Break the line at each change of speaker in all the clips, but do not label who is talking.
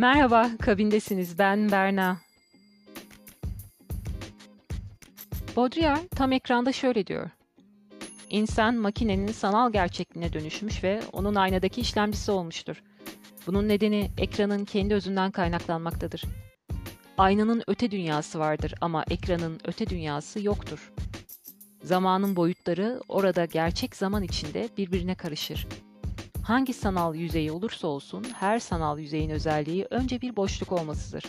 Merhaba, kabindesiniz. Ben Berna. Baudrillard tam ekranda şöyle diyor. İnsan makinenin sanal gerçekliğine dönüşmüş ve onun aynadaki işlemcisi olmuştur. Bunun nedeni ekranın kendi özünden kaynaklanmaktadır. Aynanın öte dünyası vardır ama ekranın öte dünyası yoktur. Zamanın boyutları orada gerçek zaman içinde birbirine karışır. Hangi sanal yüzeyi olursa olsun her sanal yüzeyin özelliği önce bir boşluk olmasıdır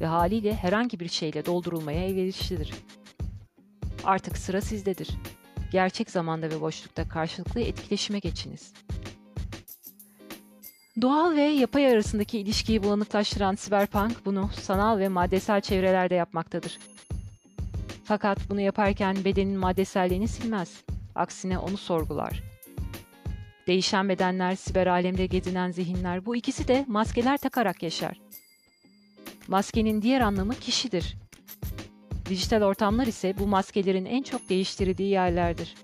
ve haliyle herhangi bir şeyle doldurulmaya elverişlidir. Artık sıra sizdedir. Gerçek zamanda ve boşlukta karşılıklı etkileşime geçiniz. Doğal ve yapay arasındaki ilişkiyi bulanıklaştıran siberpunk bunu sanal ve maddesel çevrelerde yapmaktadır. Fakat bunu yaparken bedenin maddeselliğini silmez. Aksine onu sorgular. Değişen bedenler, siber alemde gezinen zihinler bu ikisi de maskeler takarak yaşar. Maskenin diğer anlamı kişidir. Dijital ortamlar ise bu maskelerin en çok değiştirildiği yerlerdir.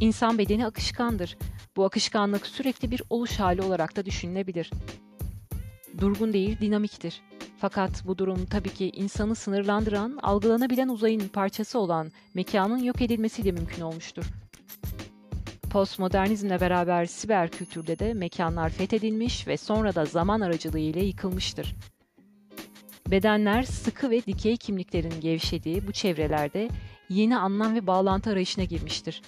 İnsan bedeni akışkandır. Bu akışkanlık sürekli bir oluş hali olarak da düşünülebilir. Durgun değil, dinamiktir. Fakat bu durum tabii ki insanı sınırlandıran, algılanabilen uzayın parçası olan mekanın yok edilmesiyle mümkün olmuştur. Postmodernizmle beraber siber kültürde de mekanlar fethedilmiş ve sonra da zaman aracılığıyla yıkılmıştır. Bedenler sıkı ve dikey kimliklerin gevşediği bu çevrelerde yeni anlam ve bağlantı arayışına girmiştir.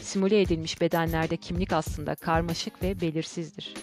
Simüle edilmiş bedenlerde kimlik aslında karmaşık ve belirsizdir.